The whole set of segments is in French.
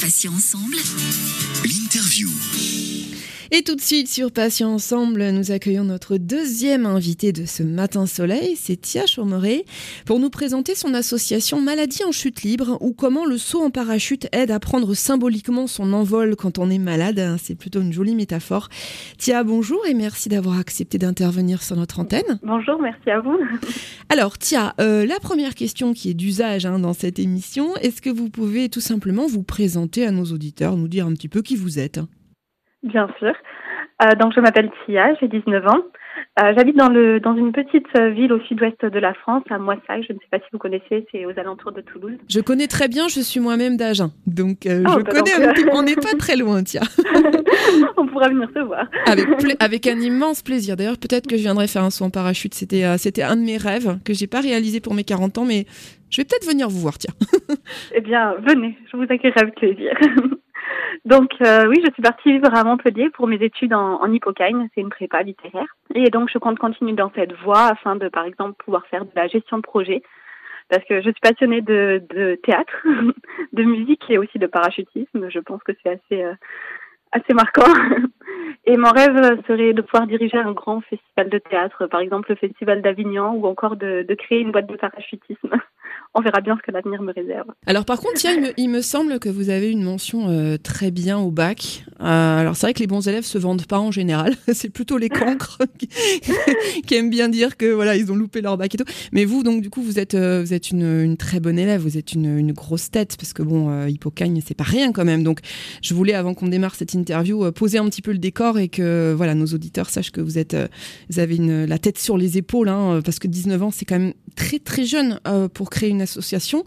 Passions ensemble. L'interview. Et tout de suite sur Patients Ensemble, nous accueillons notre deuxième invité de ce matin soleil, c'est Tia Chaumeret, pour nous présenter son association Maladie en chute libre ou comment le saut en parachute aide à prendre symboliquement son envol quand on est malade. C'est plutôt une jolie métaphore. Tia, bonjour et merci d'avoir accepté d'intervenir sur notre antenne. Bonjour, merci à vous. Alors Tia, euh, la première question qui est d'usage hein, dans cette émission, est-ce que vous pouvez tout simplement vous présenter à nos auditeurs, nous dire un petit peu qui vous êtes? Bien sûr. Euh, donc je m'appelle Tia, j'ai 19 ans. Euh, J'habite dans, le, dans une petite euh, ville au sud-ouest de la France, à Moissac. Je ne sais pas si vous connaissez, c'est aux alentours de Toulouse. Je connais très bien, je suis moi-même d'Agen. Donc euh, oh, je bah connais On n'est pas très loin, Tia. on pourra venir se voir. Avec, avec un immense plaisir. D'ailleurs, peut-être que je viendrai faire un saut en parachute. C'était c'était un de mes rêves que j'ai pas réalisé pour mes 40 ans, mais je vais peut-être venir vous voir, Tia. eh bien, venez, je vous accueillerai avec plaisir. Donc euh, oui, je suis partie vivre à Montpellier pour mes études en, en c'est une prépa littéraire. Et donc je compte continuer dans cette voie afin de, par exemple, pouvoir faire de la gestion de projet. Parce que je suis passionnée de, de théâtre, de musique et aussi de parachutisme. Je pense que c'est assez, euh, assez marquant. Et mon rêve serait de pouvoir diriger un grand festival de théâtre, par exemple le Festival d'Avignon, ou encore de, de créer une boîte de parachutisme on verra bien ce que l'avenir me réserve. Alors par contre, il, me, semble que vous avez une mention euh, très bien au bac. Euh, alors c'est vrai que les bons élèves se vendent pas en général, c'est plutôt les cancres qui, aiment bien dire que voilà ils ont loupé leur bac et tout. Mais vous donc du coup vous êtes euh, vous êtes une, très bonne élève, vous êtes une, grosse tête parce que bon Hippocagne c'est pas rien quand même. Donc je voulais avant qu'on démarre cette interview poser un petit peu le décor et que voilà nos auditeurs sachent que vous êtes vous avez la tête sur les épaules hein, parce que 19 ans c'est quand même très très jeune pour créer une association.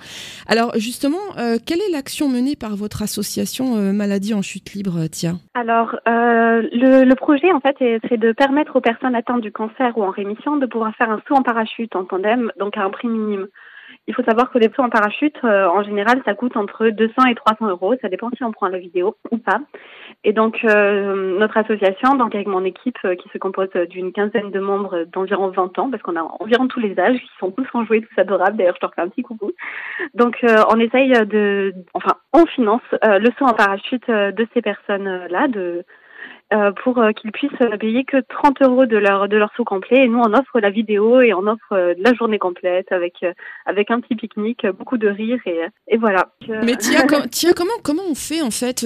Alors justement, euh, quelle est l'action menée par votre association euh, Maladie en chute libre, Tia? Alors euh, le, projet en fait c'est de permettre aux personnes atteintes du cancer ou en rémission de pouvoir faire un saut en parachute en tandem, donc à un prix minime. Il faut savoir que les sauts en parachute, euh, en général, ça coûte entre 200 et 300 euros. Ça dépend si on prend la vidéo ou pas. Et donc, euh, notre association, donc avec mon équipe euh, qui se compose d'une quinzaine de membres d'environ 20 ans, parce qu'on a environ tous les âges, qui sont tous enjoués, tous adorables. D'ailleurs, je leur fais un petit coucou. Donc, on essaye de, enfin, on finance le saut en parachute de ces personnes-là, de euh, pour euh, qu'ils puissent payer que 30 euros de leur de leur saut complet. Et nous, on offre la vidéo et on offre euh, la journée complète avec avec un petit pique-nique, beaucoup de rire et, et voilà. Mais Tia, comment comment on fait en fait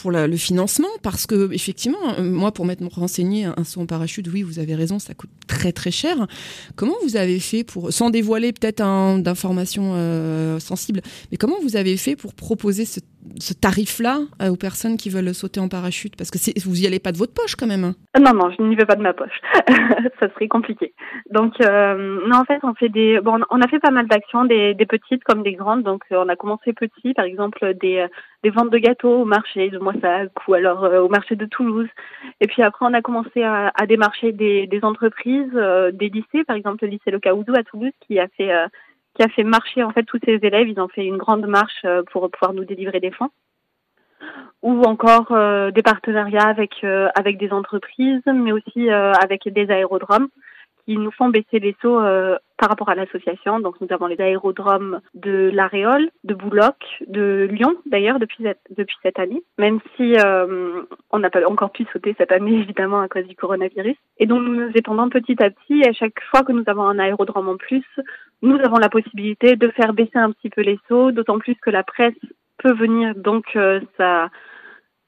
pour le financement? Parce que effectivement, moi, pour m'être renseigné un saut en parachute, oui, vous avez raison, ça coûte très très cher. Comment vous avez fait pour, sans dévoiler peut-être d'informations sensibles, mais comment vous avez fait pour proposer ce ce tarif-là aux personnes qui veulent sauter en parachute Parce que vous y allez pas de votre poche quand même. Hein. Non, non, je n'y vais pas de ma poche. ça serait compliqué. Donc, euh, en fait, on fait des, bon, on a fait pas mal d'actions, des, petites comme des grandes. Donc, euh, on a commencé petit, par exemple, des, euh, ventes de gâteaux au marché de Moissac ou alors au marché de Toulouse. Et puis après, on a commencé à, à démarcher des, des entreprises, des lycées, par exemple le lycée Le Caoudou à Toulouse, qui a fait qui a fait marcher en fait tous ses élèves. Ils ont fait une grande marche pour pouvoir nous délivrer des fonds ou encore euh, des partenariats avec euh, avec des entreprises, mais aussi euh, avec des aérodromes qui nous font baisser les sauts par rapport à l'association. Donc nous avons les aérodromes de l'Aréole, de Bouloc, de Lyon d'ailleurs depuis cette, depuis cette année, même si on n'a pas encore pu sauter cette année évidemment à cause du coronavirus. Et donc nous nous étendons petit à petit. Et à chaque fois que nous avons un aérodrome en plus, nous avons la possibilité de faire baisser un petit peu les sauts, d'autant plus que la presse peut venir. Donc ça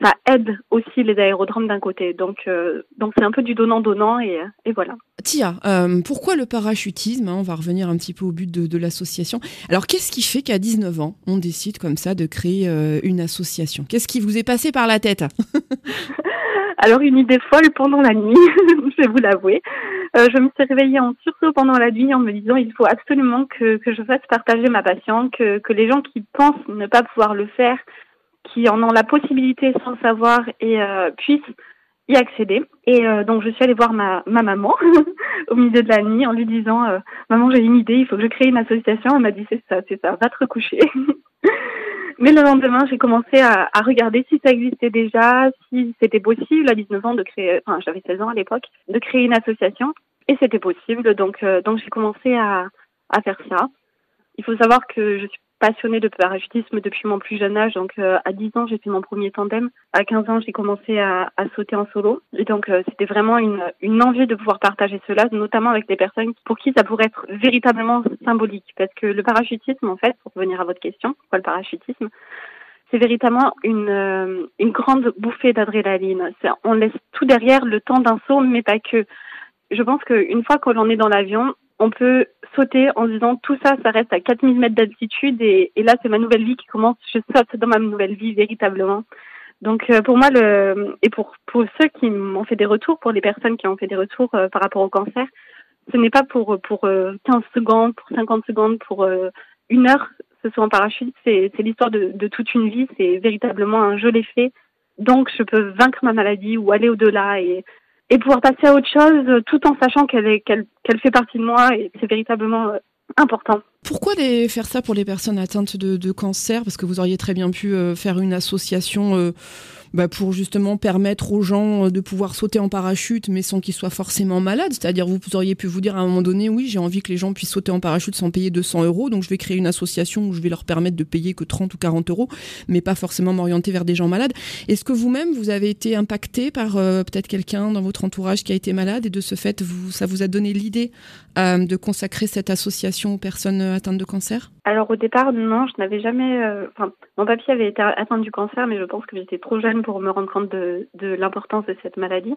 ça aide aussi les aérodromes d'un côté. Donc, euh, donc c'est un peu du donnant-donnant et, et, voilà. Tia, euh, pourquoi le parachutisme hein, On va revenir un petit peu au but de, de l'association. Alors, qu'est-ce qui fait qu'à 19 ans, on décide comme ça de créer euh, une association? Qu'est-ce qui vous est passé par la tête? Alors, une idée folle pendant la nuit, je vais vous l'avouer. Je me suis réveillée en sursaut pendant la nuit en me disant il faut absolument que, que je fasse partager ma passion, que, que les gens qui pensent ne pas pouvoir le faire qui en ont la possibilité sans le savoir et euh, puissent y accéder. Et euh, donc je suis allée voir ma, ma maman au milieu de la nuit en lui disant euh, Maman, j'ai une idée, il faut que je crée une association. Elle m'a dit C'est ça, c'est ça, va te recoucher. Mais le lendemain, j'ai commencé à, regarder si ça existait déjà, si c'était possible à 19 ans de créer, enfin j'avais 16 ans à l'époque, de créer une association. Et c'était possible, donc, donc j'ai commencé à, à faire ça. Il faut savoir que je suis passionnée de parachutisme depuis mon plus jeune âge. Donc à 10 ans, j'ai fait mon premier tandem. À 15 ans, j'ai commencé à, à, sauter en solo. Et donc c'était vraiment une, une envie de pouvoir partager cela, notamment avec des personnes pour qui ça pourrait être véritablement symbolique. Parce que le parachutisme, en fait, pour revenir à votre question, quoi le parachutisme c'est véritablement une, euh, une grande bouffée d'adrénaline. On laisse tout derrière le temps d'un saut, mais pas que. Je pense qu'une fois que l'on est dans l'avion, on peut sauter en disant tout ça, ça reste à 4000 mètres d'altitude et, et, là c'est ma nouvelle vie qui commence. Je saute dans ma nouvelle vie véritablement. Donc euh, pour moi le et pour pour ceux qui m'ont fait des retours, pour les personnes qui ont fait des retours euh, par rapport au cancer, ce n'est pas pour pour 15 secondes, pour 50 secondes, pour une heure ce soit en parachute, c'est l'histoire de, toute une vie, c'est véritablement un joli fait. Donc, je peux vaincre ma maladie ou aller au-delà et, et pouvoir passer à autre chose tout en sachant qu'elle fait partie de moi et c'est véritablement euh, important. Pourquoi faire ça pour les personnes atteintes de, cancer? Parce que vous auriez très bien pu euh, faire une association euh, bah, pour justement permettre aux gens euh, de pouvoir sauter en parachute, mais sans qu'ils soient forcément malades. C'est-à-dire, vous auriez pu vous dire à un moment donné, oui, j'ai envie que les gens puissent sauter en parachute sans payer 200 euros, donc je vais créer une association où je vais leur permettre de payer que 30 ou 40 euros, mais pas forcément m'orienter vers des gens malades. Est-ce que vous-même, vous avez été impacté par euh, peut-être quelqu'un dans votre entourage qui a été malade et de ce fait, ça vous a donné l'idée euh, de consacrer cette association aux personnes atteintes de cancer? Alors au départ, non, je n'avais jamais. Enfin, mon papier avait été atteint du cancer, mais je pense que j'étais trop jeune pour me rendre compte de, l'importance de cette maladie.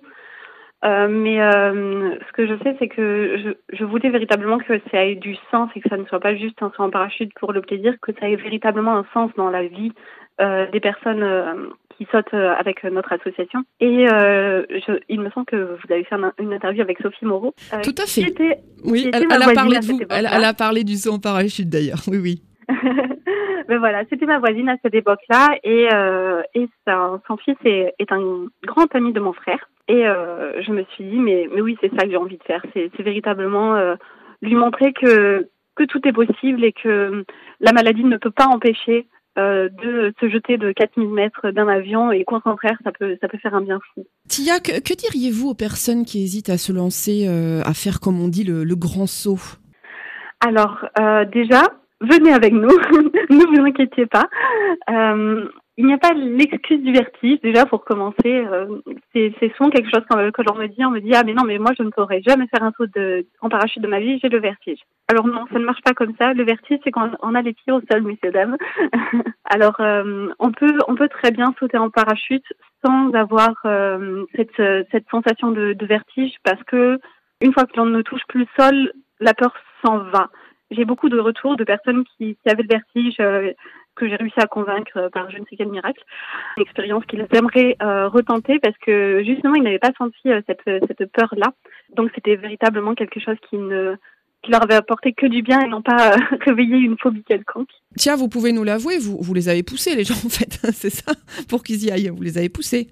Euh, mais euh, ce que je sais, c'est que je, je, voulais véritablement que ça ait du sens et que ça ne soit pas juste un saut en parachute pour le plaisir, que ça ait véritablement un sens dans la vie euh, des personnes euh, qui sautent euh, avec notre association. Et je, il me semble que vous avez fait une interview avec Sophie Moreau. Tout à fait. oui, elle, elle a parlé de vous. Elle, elle, a parlé du saut en parachute d'ailleurs. Oui, oui. Mais voilà, c'était ma voisine à cette époque-là et, euh, et son fils est, est, un grand ami de mon frère. Et euh, je me suis dit, mais, mais oui, c'est ça que j'ai envie de faire. C'est véritablement euh, lui montrer que, que tout est possible et que la maladie ne peut pas empêcher euh, de se jeter de 4000 mètres d'un avion et qu'au contraire, ça peut, ça peut faire un bien fou. Tia, que, que diriez-vous aux personnes qui hésitent à se lancer, euh, à faire, comme on dit, le, le grand saut? Alors, euh, déjà, venez avec nous, ne vous inquiétez pas. Euh, il n'y a pas l'excuse du vertige, déjà pour commencer. Euh, c'est souvent quelque chose que, que l'on me dit, on me dit ah mais non mais moi je ne pourrais jamais faire un saut de, en parachute de ma vie, j'ai le vertige. Alors non, ça ne marche pas comme ça. Le vertige c'est quand on a les pieds au sol, messieurs dames. Alors euh, on peut on peut très bien sauter en parachute sans avoir euh, cette cette sensation de, de vertige parce que une fois que l'on ne touche plus le sol, la peur s'en va j'ai beaucoup de retours de personnes qui, qui avaient le vertige euh, que j'ai réussi à convaincre euh, par je ne sais quel miracle. Une expérience qu'ils aimeraient euh, retenter parce que justement ils n'avaient pas senti cette, cette peur-là. Donc c'était véritablement quelque chose qui ne qui leur avait apporté que du bien et non pas réveiller une phobie quelconque. Tiens, vous pouvez nous l'avouer, vous, vous les avez poussés les gens en fait, c'est ça, pour qu'ils y aillent, vous les avez poussés.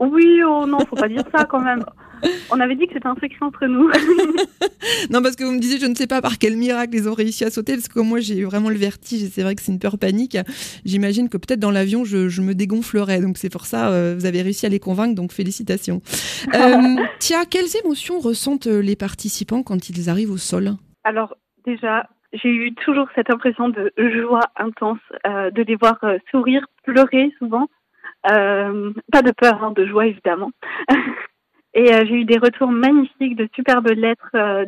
oui, oh non, faut pas dire ça quand même. On avait dit que c'était un secret entre nous. non, parce que vous me disiez, je ne sais pas par quel miracle ils ont réussi à sauter, parce que moi j'ai eu vraiment le vertige et c'est vrai que c'est une peur panique. J'imagine que peut-être dans l'avion, je, me dégonflerais. Donc c'est pour ça, euh, vous avez réussi à les convaincre, donc félicitations. Euh, Tia, quelles émotions ressentent euh, les participants quand ils arrivent au sol? Alors déjà, j'ai eu toujours cette impression de joie intense, de les voir sourire, pleurer souvent. pas de peur, hein, de joie évidemment. Et euh, j'ai eu des retours magnifiques de superbes lettres euh,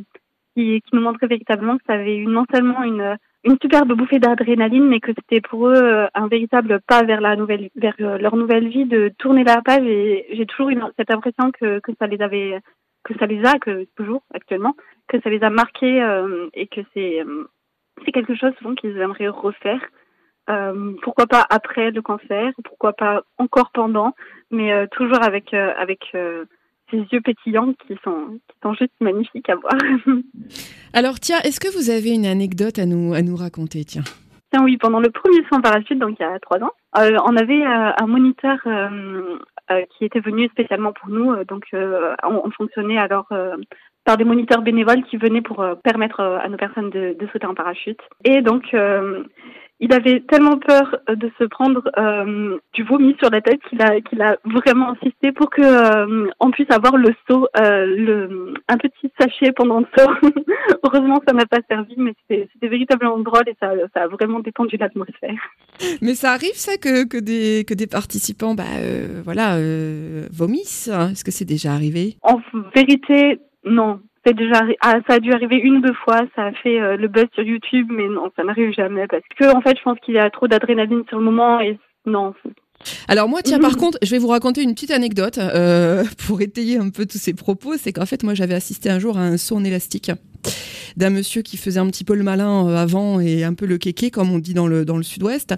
qui, qui nous montraient véritablement que ça avait eu non seulement une, une superbe bouffée d'adrénaline, mais que c'était pour eux euh, un véritable pas vers la nouvelle, vers leur nouvelle vie, de tourner la page. Et j'ai toujours eu cette impression que, que ça les avait, que ça les a, que toujours actuellement, que ça les a marqués et que c'est, quelque chose souvent qu'ils aimeraient refaire. Pourquoi pas après le cancer, pourquoi pas encore pendant, mais toujours avec avec ces yeux pétillants qui sont, qui sont juste magnifiques à voir. Alors, tiens, est-ce que vous avez une anecdote à nous, à nous raconter Tiens. Tiens, oui, pendant le premier saut en parachute, donc il y a trois ans, euh, on avait euh, un moniteur euh, qui était venu spécialement pour nous. donc, on, fonctionnait alors par des moniteurs bénévoles qui venaient pour permettre à nos personnes de, de, sauter en parachute. Et donc, il avait tellement peur euh, de se prendre euh, du vomi sur la tête qu'il a, qu'il a vraiment insisté pour que euh, on puisse avoir le seau, le, un petit sachet pendant le saut. Heureusement, ça m'a pas servi, mais c'était véritablement drôle et ça, ça a vraiment détendu l'atmosphère. Mais ça arrive ça que, que, des, que des participants bah, voilà, vomissent Est-ce que c'est déjà arrivé? En vérité, non. C'est déjà ah, ça a dû arriver une ou deux fois, ça a fait euh, le buzz sur YouTube, mais non, ça n'arrive jamais parce que en fait, je pense qu'il y a trop d'adrénaline sur le moment et non. Alors moi, tiens, par contre, je vais vous raconter une petite anecdote euh, pour étayer un peu tous ces propos. C'est qu'en fait, moi, j'avais assisté un jour à un saut en élastique d'un monsieur qui faisait un petit peu le malin euh, avant et un peu le kéké, comme on dit dans le, dans le sud-ouest.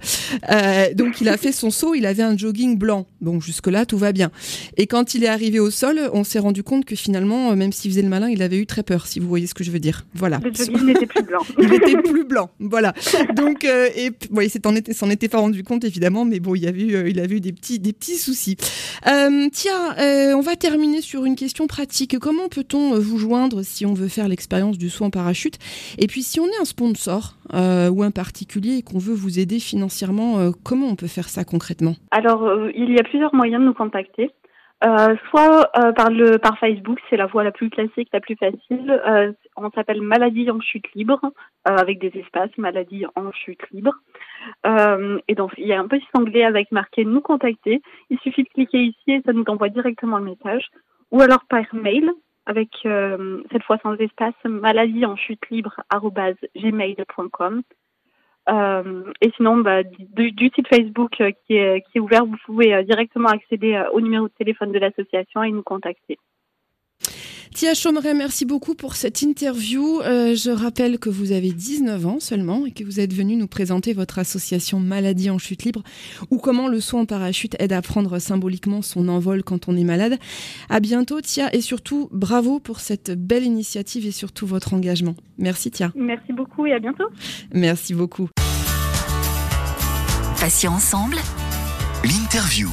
Euh, donc il a fait son saut, il avait un jogging blanc. Donc jusque-là, tout va bien. Et quand il est arrivé au sol, on s'est rendu compte que finalement, euh, même s'il faisait le malin, il avait eu très peur, si vous voyez ce que je veux dire. Voilà. Le jogging n'était plus blanc. il était plus blanc, voilà. Donc, et bon, il s'en était, était pas rendu compte, évidemment, mais bon, il a vu, il a vu des petits, des petits soucis. tiens, on va terminer sur une question pratique. Comment peut-on vous joindre si on veut faire l'expérience du saut en parachute. Et puis si on est un sponsor euh, ou un particulier et qu'on veut vous aider financièrement, euh, comment on peut faire ça concrètement? Alors euh, il y a plusieurs moyens de nous contacter. soit par Facebook, c'est la voie la plus classique, la plus facile. on s'appelle Maladie en chute libre, avec des espaces Maladie en chute libre. et donc il y a un petit onglet avec marqué Nous contacter. Il suffit de cliquer ici et ça nous envoie directement le message. Ou alors par mail, avec euh, cette fois sans espace, maladie en chute libre gmail.com. Euh, et sinon, bah, du, du, site Facebook euh, qui, est, qui est ouvert, vous pouvez directement accéder au numéro de téléphone de l'association et nous contacter. Tia Chomeret, merci beaucoup pour cette interview. Euh, je rappelle que vous avez 19 ans seulement et que vous êtes venu nous présenter votre association Maladie en chute libre ou comment le saut en parachute aide à prendre symboliquement son envol quand on est malade. À bientôt Tia et surtout bravo pour cette belle initiative et surtout votre engagement. Merci Tia. Merci beaucoup et à bientôt. Merci beaucoup. Patients ensemble. L'interview.